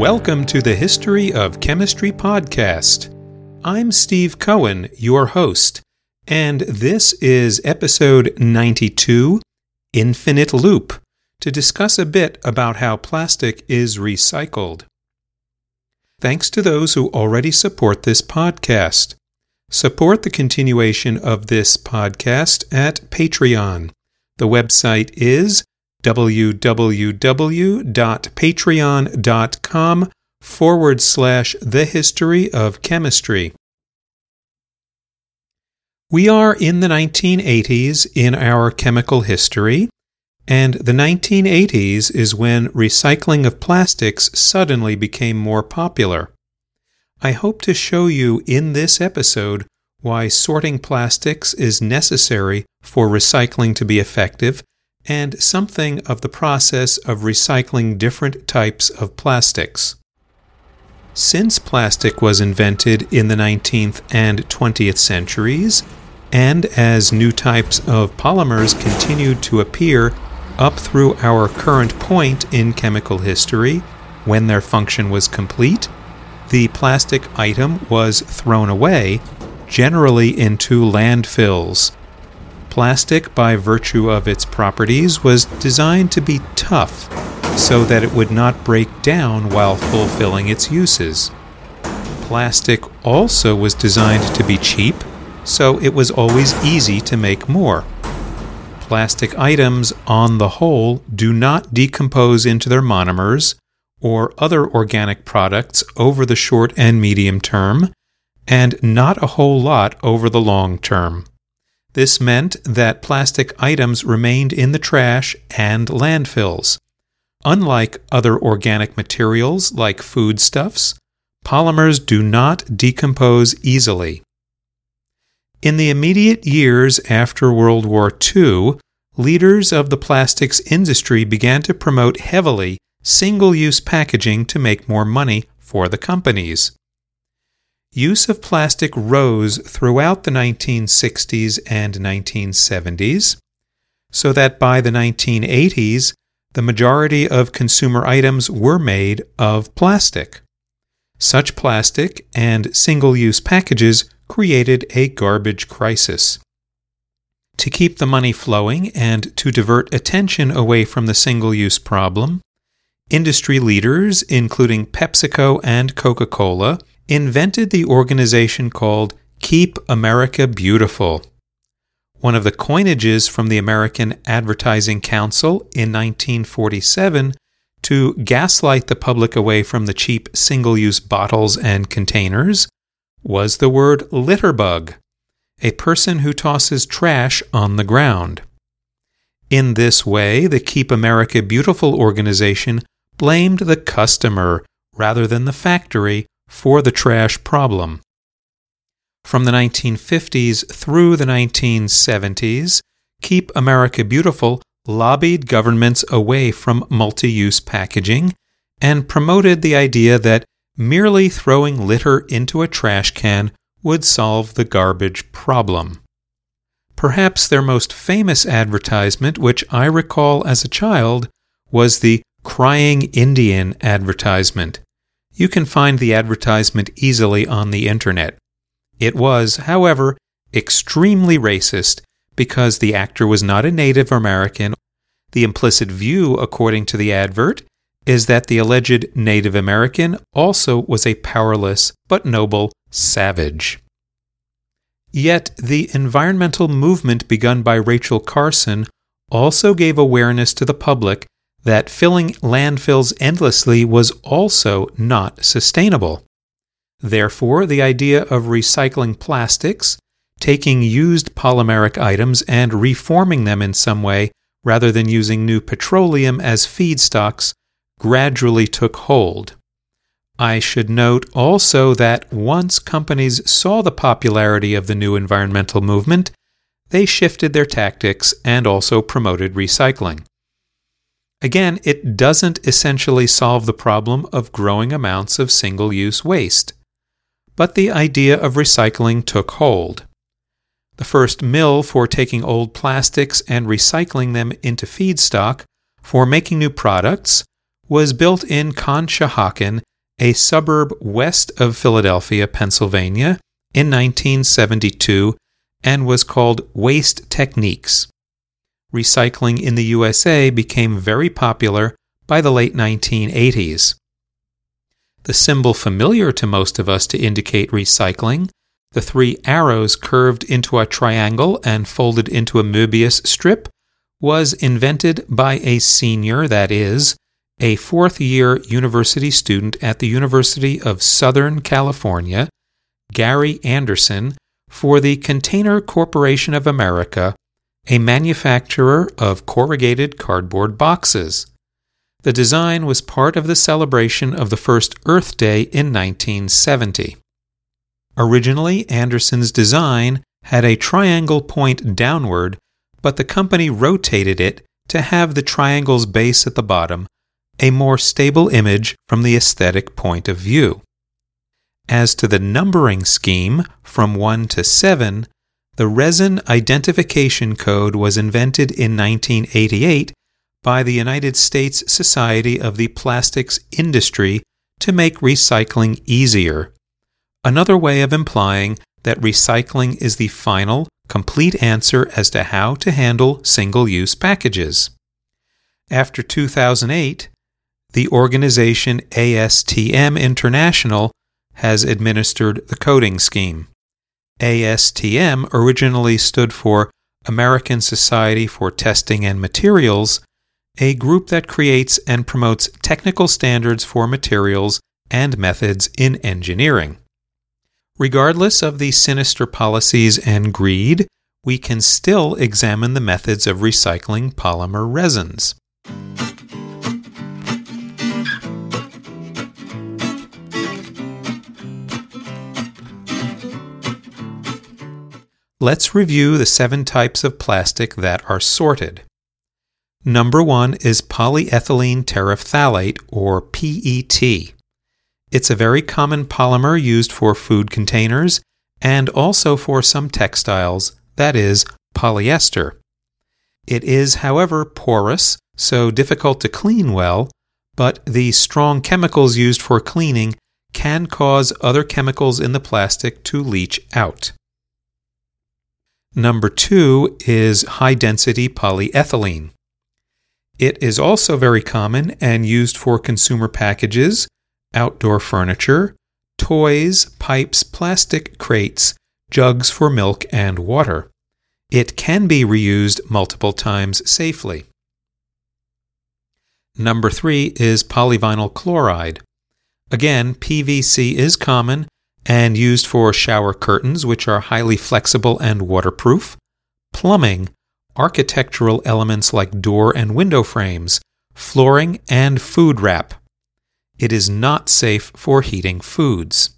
Welcome to the History of Chemistry podcast. I'm Steve Cohen, your host, and this is episode 92 Infinite Loop to discuss a bit about how plastic is recycled. Thanks to those who already support this podcast. Support the continuation of this podcast at Patreon. The website is www.patreon.com forward slash the history of chemistry. We are in the 1980s in our chemical history, and the 1980s is when recycling of plastics suddenly became more popular. I hope to show you in this episode why sorting plastics is necessary for recycling to be effective and something of the process of recycling different types of plastics. Since plastic was invented in the 19th and 20th centuries, and as new types of polymers continued to appear up through our current point in chemical history, when their function was complete, the plastic item was thrown away, generally into landfills, Plastic, by virtue of its properties, was designed to be tough so that it would not break down while fulfilling its uses. Plastic also was designed to be cheap, so it was always easy to make more. Plastic items, on the whole, do not decompose into their monomers or other organic products over the short and medium term, and not a whole lot over the long term. This meant that plastic items remained in the trash and landfills. Unlike other organic materials like foodstuffs, polymers do not decompose easily. In the immediate years after World War II, leaders of the plastics industry began to promote heavily single use packaging to make more money for the companies use of plastic rose throughout the 1960s and 1970s, so that by the 1980s, the majority of consumer items were made of plastic. Such plastic and single use packages created a garbage crisis. To keep the money flowing and to divert attention away from the single use problem, industry leaders, including PepsiCo and Coca Cola, invented the organization called Keep America Beautiful. One of the coinages from the American Advertising Council in 1947 to gaslight the public away from the cheap single use bottles and containers was the word litterbug, a person who tosses trash on the ground. In this way, the Keep America Beautiful organization blamed the customer rather than the factory for the trash problem. From the 1950s through the 1970s, Keep America Beautiful lobbied governments away from multi use packaging and promoted the idea that merely throwing litter into a trash can would solve the garbage problem. Perhaps their most famous advertisement, which I recall as a child, was the Crying Indian advertisement. You can find the advertisement easily on the internet. It was, however, extremely racist because the actor was not a Native American. The implicit view, according to the advert, is that the alleged Native American also was a powerless but noble savage. Yet the environmental movement begun by Rachel Carson also gave awareness to the public that filling landfills endlessly was also not sustainable. Therefore, the idea of recycling plastics, taking used polymeric items and reforming them in some way rather than using new petroleum as feedstocks gradually took hold. I should note also that once companies saw the popularity of the new environmental movement, they shifted their tactics and also promoted recycling. Again, it doesn't essentially solve the problem of growing amounts of single use waste. But the idea of recycling took hold. The first mill for taking old plastics and recycling them into feedstock for making new products was built in Conshohocken a suburb west of Philadelphia, Pennsylvania, in 1972 and was called Waste Techniques. Recycling in the USA became very popular by the late 1980s. The symbol familiar to most of us to indicate recycling, the three arrows curved into a triangle and folded into a Möbius strip, was invented by a senior, that is, a fourth year university student at the University of Southern California, Gary Anderson, for the Container Corporation of America, a manufacturer of corrugated cardboard boxes. The design was part of the celebration of the first Earth Day in 1970. Originally, Anderson's design had a triangle point downward, but the company rotated it to have the triangle's base at the bottom, a more stable image from the aesthetic point of view. As to the numbering scheme from 1 to 7, the resin identification code was invented in 1988 by the United States Society of the Plastics Industry to make recycling easier. Another way of implying that recycling is the final, complete answer as to how to handle single use packages. After 2008, the organization ASTM International has administered the coding scheme. ASTM originally stood for American Society for Testing and Materials, a group that creates and promotes technical standards for materials and methods in engineering. Regardless of the sinister policies and greed, we can still examine the methods of recycling polymer resins. Let's review the seven types of plastic that are sorted. Number one is polyethylene terephthalate, or PET. It's a very common polymer used for food containers and also for some textiles, that is, polyester. It is, however, porous, so difficult to clean well, but the strong chemicals used for cleaning can cause other chemicals in the plastic to leach out. Number two is high density polyethylene. It is also very common and used for consumer packages, outdoor furniture, toys, pipes, plastic crates, jugs for milk and water. It can be reused multiple times safely. Number three is polyvinyl chloride. Again, PVC is common and used for shower curtains, which are highly flexible and waterproof, plumbing, architectural elements like door and window frames, flooring, and food wrap. It is not safe for heating foods.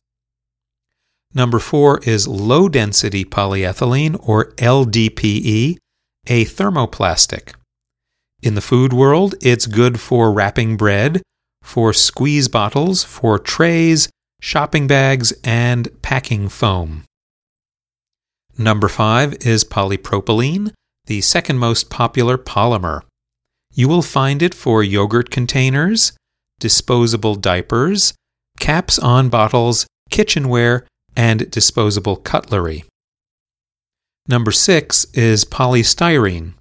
Number four is low density polyethylene, or LDPE, a thermoplastic. In the food world, it's good for wrapping bread, for squeeze bottles, for trays, shopping bags, and packing foam. Number five is polypropylene, the second most popular polymer. You will find it for yogurt containers, disposable diapers, caps on bottles, kitchenware, and disposable cutlery. Number six is polystyrene.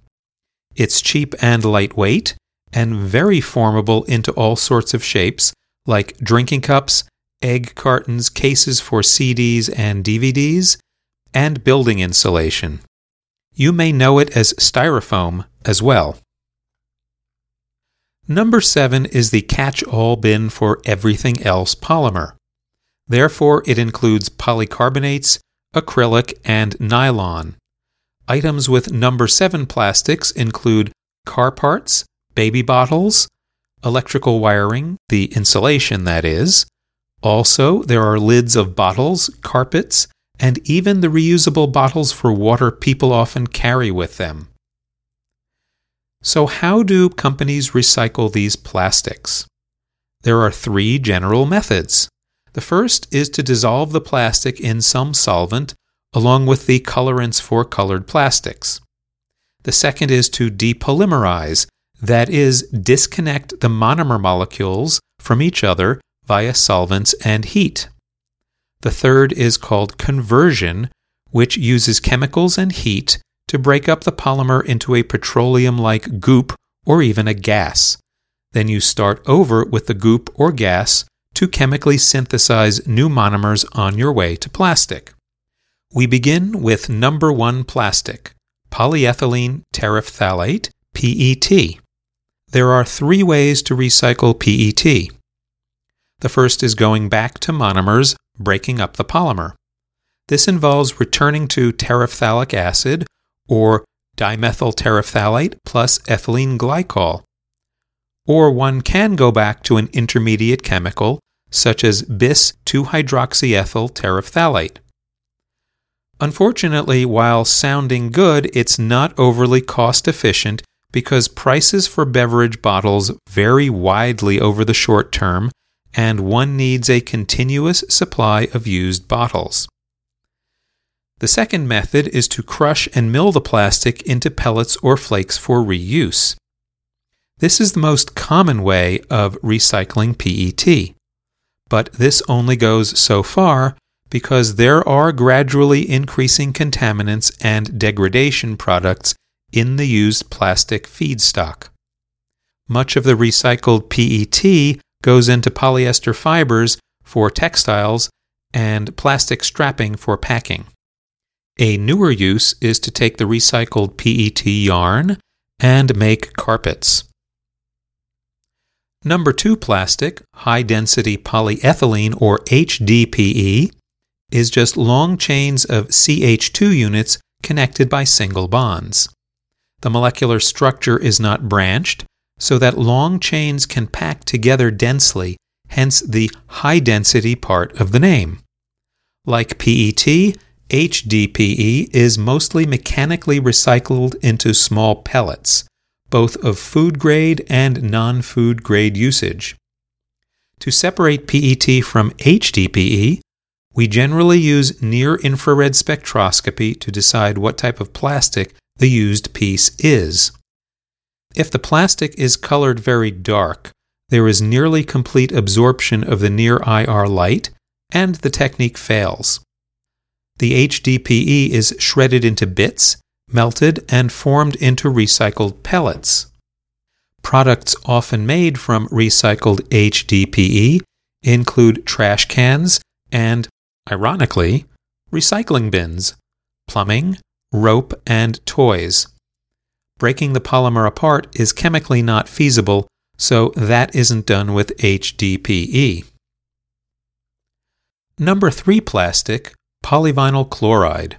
It's cheap and lightweight, and very formable into all sorts of shapes, like drinking cups, egg cartons, cases for CDs and DVDs, and building insulation. You may know it as styrofoam as well. Number seven is the catch all bin for everything else polymer. Therefore, it includes polycarbonates, acrylic, and nylon. Items with number seven plastics include car parts, baby bottles, electrical wiring, the insulation that is, also, there are lids of bottles, carpets, and even the reusable bottles for water people often carry with them. So, how do companies recycle these plastics? There are three general methods. The first is to dissolve the plastic in some solvent along with the colorants for colored plastics. The second is to depolymerize, that is, disconnect the monomer molecules from each other via solvents and heat. The third is called conversion, which uses chemicals and heat to break up the polymer into a petroleum like goop or even a gas. Then you start over with the goop or gas to chemically synthesize new monomers on your way to plastic. We begin with number one plastic, polyethylene terephthalate, PET. There are three ways to recycle PET. The first is going back to monomers, breaking up the polymer. This involves returning to terephthalic acid or dimethyl terephthalate plus ethylene glycol. Or one can go back to an intermediate chemical, such as bis 2 hydroxyethyl terephthalate. Unfortunately, while sounding good, it's not overly cost efficient because prices for beverage bottles vary widely over the short term, and one needs a continuous supply of used bottles. The second method is to crush and mill the plastic into pellets or flakes for reuse. This is the most common way of recycling PET. But this only goes so far because there are gradually increasing contaminants and degradation products in the used plastic feedstock. Much of the recycled PET goes into polyester fibers for textiles and plastic strapping for packing. A newer use is to take the recycled PET yarn and make carpets. Number two plastic, high density polyethylene or HDPE, is just long chains of CH2 units connected by single bonds. The molecular structure is not branched, so that long chains can pack together densely, hence the high density part of the name. Like PET, HDPE is mostly mechanically recycled into small pellets, both of food grade and non food grade usage. To separate PET from HDPE, we generally use near infrared spectroscopy to decide what type of plastic the used piece is. If the plastic is colored very dark, there is nearly complete absorption of the near IR light, and the technique fails. The HDPE is shredded into bits, melted, and formed into recycled pellets. Products often made from recycled HDPE include trash cans and, ironically, recycling bins, plumbing, rope, and toys. Breaking the polymer apart is chemically not feasible, so that isn't done with HDPE. Number 3 plastic polyvinyl chloride.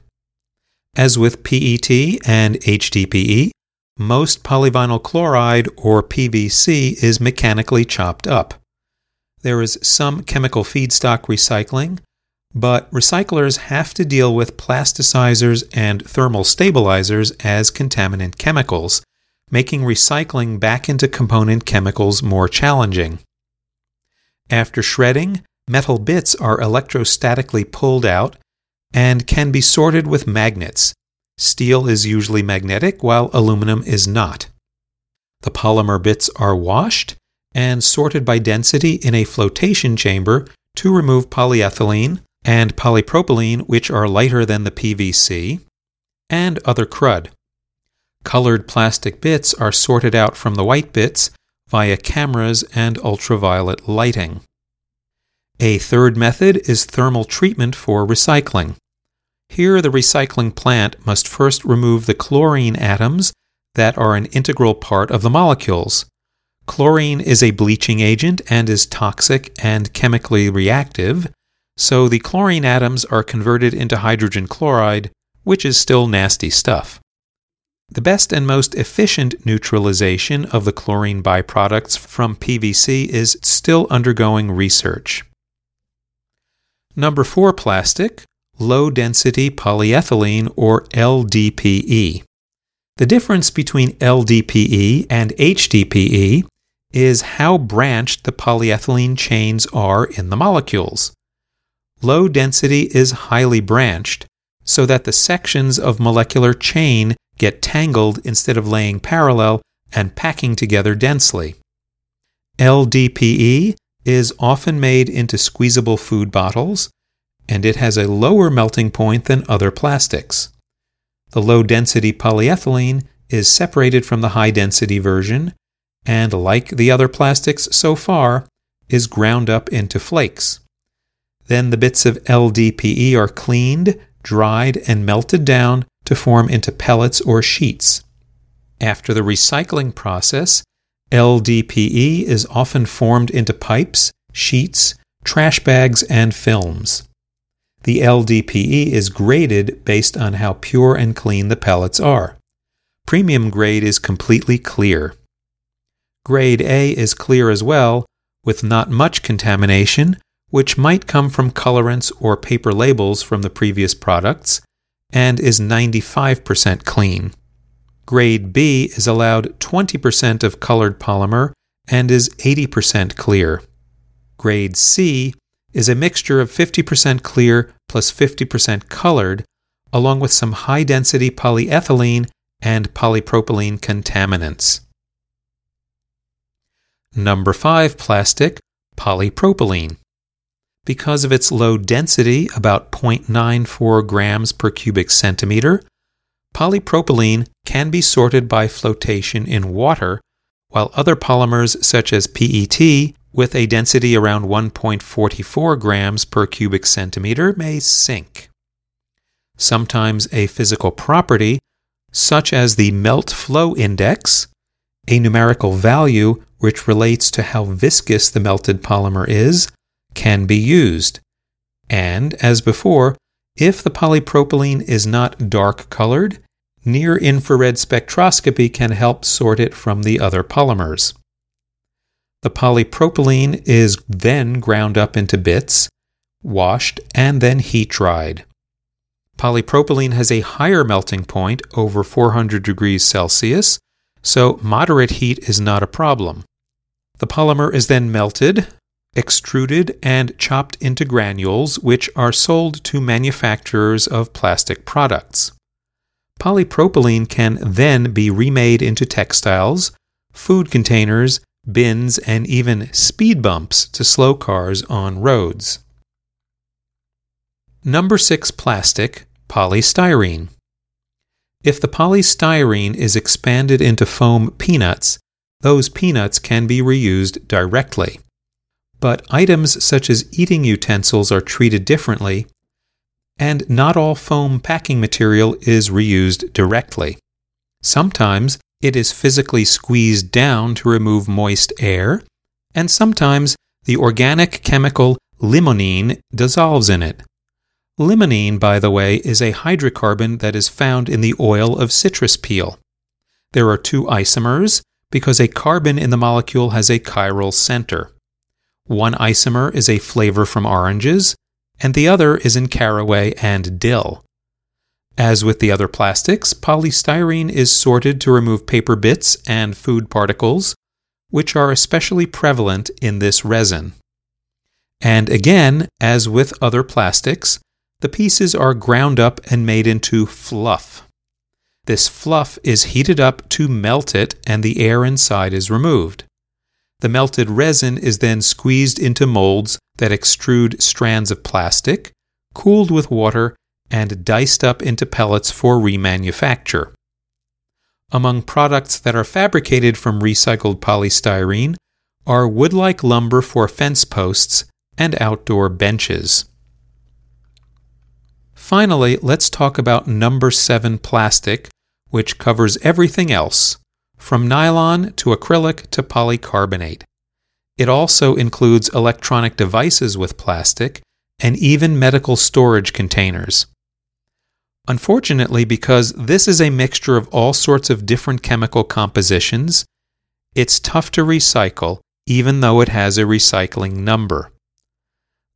As with PET and HDPE, most polyvinyl chloride, or PVC, is mechanically chopped up. There is some chemical feedstock recycling, but recyclers have to deal with plasticizers and thermal stabilizers as contaminant chemicals, making recycling back into component chemicals more challenging. After shredding, metal bits are electrostatically pulled out and can be sorted with magnets. Steel is usually magnetic, while aluminum is not. The polymer bits are washed and sorted by density in a flotation chamber to remove polyethylene and polypropylene, which are lighter than the PVC, and other crud. Colored plastic bits are sorted out from the white bits via cameras and ultraviolet lighting. A third method is thermal treatment for recycling. Here, the recycling plant must first remove the chlorine atoms that are an integral part of the molecules. Chlorine is a bleaching agent and is toxic and chemically reactive, so the chlorine atoms are converted into hydrogen chloride, which is still nasty stuff. The best and most efficient neutralization of the chlorine byproducts from PVC is still undergoing research. Number 4 plastic, low density polyethylene or LDPE. The difference between LDPE and HDPE is how branched the polyethylene chains are in the molecules. Low density is highly branched, so that the sections of molecular chain get tangled instead of laying parallel and packing together densely. LDPE is often made into squeezable food bottles, and it has a lower melting point than other plastics. The low density polyethylene is separated from the high density version, and like the other plastics so far, is ground up into flakes. Then the bits of LDPE are cleaned, dried, and melted down to form into pellets or sheets. After the recycling process, LDPE is often formed into pipes, sheets, trash bags, and films. The LDPE is graded based on how pure and clean the pellets are. Premium grade is completely clear. Grade A is clear as well, with not much contamination, which might come from colorants or paper labels from the previous products, and is 95% clean. Grade B is allowed 20% of colored polymer and is 80% clear. Grade C is a mixture of 50% clear plus 50% colored, along with some high density polyethylene and polypropylene contaminants. Number 5 plastic, polypropylene. Because of its low density, about 0.94 grams per cubic centimeter, polypropylene can be sorted by flotation in water, while other polymers such as PET with a density around 1.44 grams per cubic centimeter may sink. Sometimes a physical property, such as the melt flow index, a numerical value which relates to how viscous the melted polymer is, can be used. And, as before, if the polypropylene is not dark colored, near infrared spectroscopy can help sort it from the other polymers. The polypropylene is then ground up into bits, washed, and then heat dried. Polypropylene has a higher melting point, over 400 degrees Celsius, so moderate heat is not a problem. The polymer is then melted, extruded, and chopped into granules, which are sold to manufacturers of plastic products. Polypropylene can then be remade into textiles, food containers, bins, and even speed bumps to slow cars on roads. Number 6 plastic, polystyrene. If the polystyrene is expanded into foam peanuts, those peanuts can be reused directly. But items such as eating utensils are treated differently, and not all foam packing material is reused directly. Sometimes it is physically squeezed down to remove moist air, and sometimes the organic chemical limonene dissolves in it. Limonene, by the way, is a hydrocarbon that is found in the oil of citrus peel. There are two isomers because a carbon in the molecule has a chiral center. One isomer is a flavor from oranges, and the other is in caraway and dill. As with the other plastics, polystyrene is sorted to remove paper bits and food particles, which are especially prevalent in this resin. And again, as with other plastics, the pieces are ground up and made into fluff. This fluff is heated up to melt it, and the air inside is removed. The melted resin is then squeezed into molds that extrude strands of plastic, cooled with water, and diced up into pellets for remanufacture. Among products that are fabricated from recycled polystyrene are wood-like lumber for fence posts and outdoor benches. Finally, let's talk about number 7 plastic, which covers everything else, from nylon to acrylic to polycarbonate. It also includes electronic devices with plastic and even medical storage containers. Unfortunately, because this is a mixture of all sorts of different chemical compositions, it's tough to recycle even though it has a recycling number.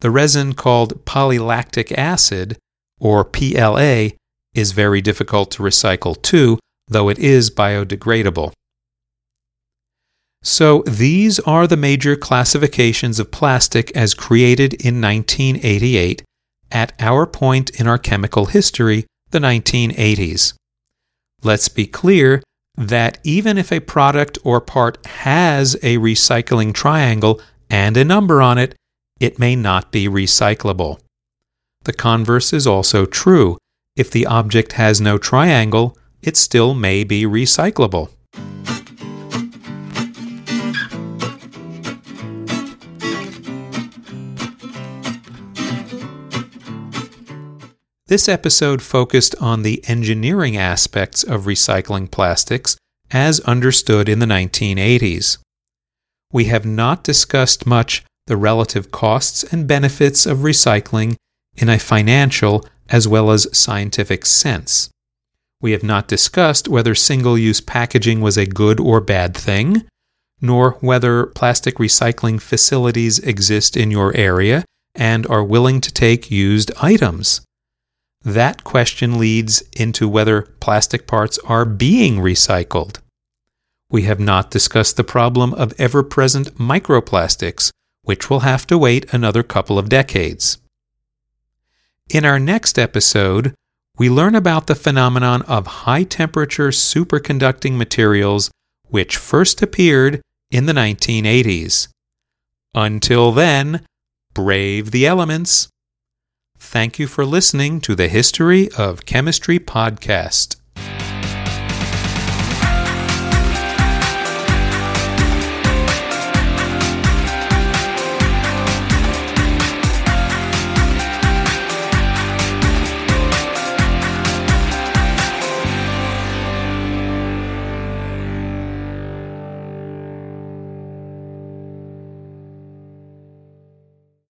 The resin called polylactic acid, or PLA, is very difficult to recycle too, though it is biodegradable. So these are the major classifications of plastic as created in 1988 at our point in our chemical history the 1980s. Let's be clear that even if a product or part has a recycling triangle and a number on it, it may not be recyclable. The converse is also true. If the object has no triangle, it still may be recyclable. This episode focused on the engineering aspects of recycling plastics as understood in the 1980s. We have not discussed much the relative costs and benefits of recycling in a financial as well as scientific sense. We have not discussed whether single use packaging was a good or bad thing, nor whether plastic recycling facilities exist in your area and are willing to take used items. That question leads into whether plastic parts are being recycled. We have not discussed the problem of ever present microplastics, which will have to wait another couple of decades. In our next episode, we learn about the phenomenon of high temperature superconducting materials, which first appeared in the 1980s. Until then, brave the elements. Thank you for listening to the History of Chemistry podcast.